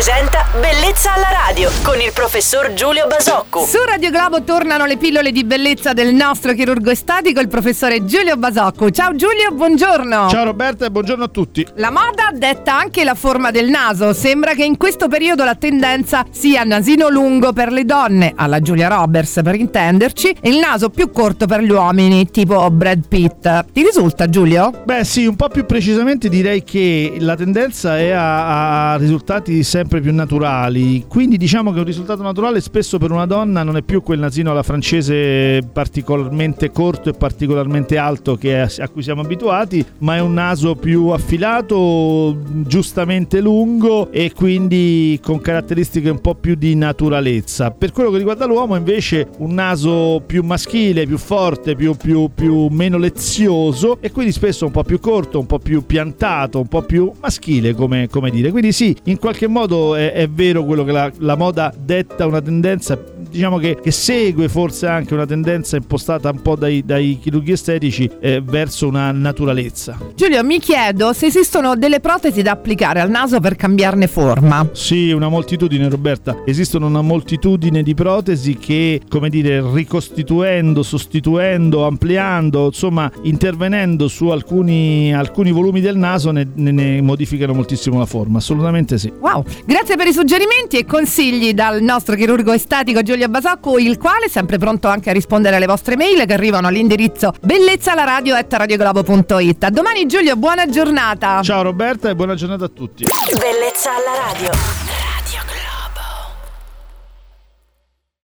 presenta Bellezza alla radio con il professor Giulio Basocco. Su Radio Globo tornano le pillole di bellezza del nostro chirurgo estatico, il professore Giulio Basocco. Ciao Giulio, buongiorno. Ciao Roberta e buongiorno a tutti. La moda detta anche la forma del naso. Sembra che in questo periodo la tendenza sia nasino lungo per le donne, alla Giulia Roberts per intenderci, e il naso più corto per gli uomini, tipo Brad Pitt. Ti risulta Giulio? Beh sì, un po' più precisamente direi che la tendenza è a, a risultati sempre più naturali, quindi diciamo che un risultato naturale spesso per una donna non è più quel nasino alla francese particolarmente corto e particolarmente alto a cui siamo abituati, ma è un naso più affilato, giustamente lungo e quindi con caratteristiche un po' più di naturalezza. Per quello che riguarda l'uomo invece un naso più maschile, più forte, più, più, più meno lezioso e quindi spesso un po' più corto, un po' più piantato, un po' più maschile come, come dire. Quindi sì, in qualche modo è, è vero quello che la, la moda detta una tendenza diciamo che, che, segue forse anche una tendenza impostata un po' dai, dai chirurghi estetici eh, verso una naturalezza. Giulio, mi chiedo se esistono delle protesi da applicare al naso per cambiarne forma. Sì, una moltitudine Roberta. Esistono una moltitudine di protesi che, come dire, ricostituendo, sostituendo, ampliando, insomma, intervenendo su alcuni, alcuni volumi del naso ne, ne, ne modificano moltissimo la forma. Assolutamente sì. Wow, grazie per i suggerimenti e consigli dal nostro chirurgo estetico Giulio Basocco, il quale è sempre pronto anche a rispondere alle vostre mail che arrivano all'indirizzo bellezzalaradio.it. A domani Giulio, buona giornata. Ciao Roberta e buona giornata a tutti. Bellezza alla radio.